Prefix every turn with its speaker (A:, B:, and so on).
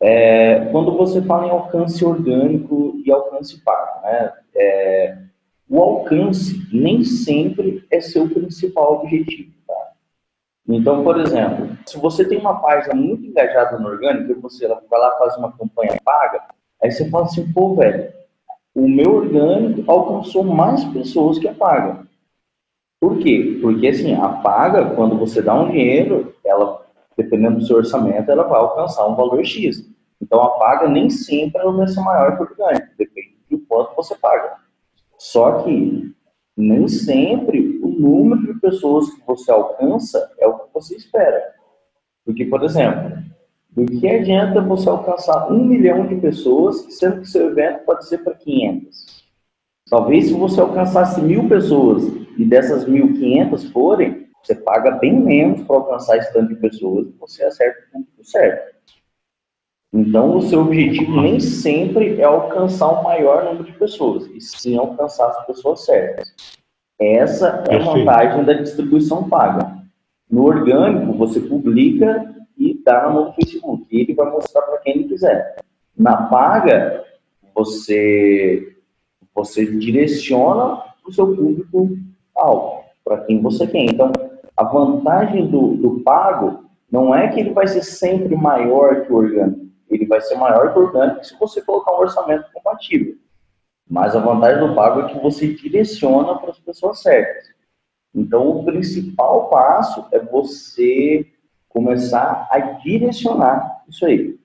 A: É, quando você fala em alcance orgânico e alcance pago, né? É, o alcance nem sempre é seu principal objetivo. Tá? Então, por exemplo, se você tem uma página muito engajada no orgânico, e você vai lá fazer uma campanha paga, aí você fala assim, pô, velho, o meu orgânico alcançou mais pessoas que a paga. Por quê? Porque assim, a paga, quando você dá um dinheiro, ela, dependendo do seu orçamento, ela vai alcançar um valor X. Então a paga nem sempre vai ser maior que o orgânico, depende do quanto você paga. Só que nem sempre o número de pessoas que você alcança é o que você espera. Porque, por exemplo, do que adianta você alcançar um milhão de pessoas, sendo que seu evento pode ser para 500? Talvez se você alcançasse mil pessoas e dessas 1.500 forem, você paga bem menos para alcançar esse tanto de pessoas e você acerta o público certo. Então, o seu objetivo nem sempre é alcançar o maior número de pessoas, e sim alcançar as pessoas certas. Essa é a vantagem da distribuição paga. No orgânico, você publica e dá na mão do Facebook, e ele vai mostrar para quem ele quiser. Na paga, você, você direciona o seu público alvo, para quem você quer. Então, a vantagem do, do pago não é que ele vai ser sempre maior que o orgânico ele vai ser maior que o orgânico se você colocar um orçamento compatível. Mas a vantagem do pago é que você direciona para as pessoas certas. Então, o principal passo é você começar a direcionar isso aí.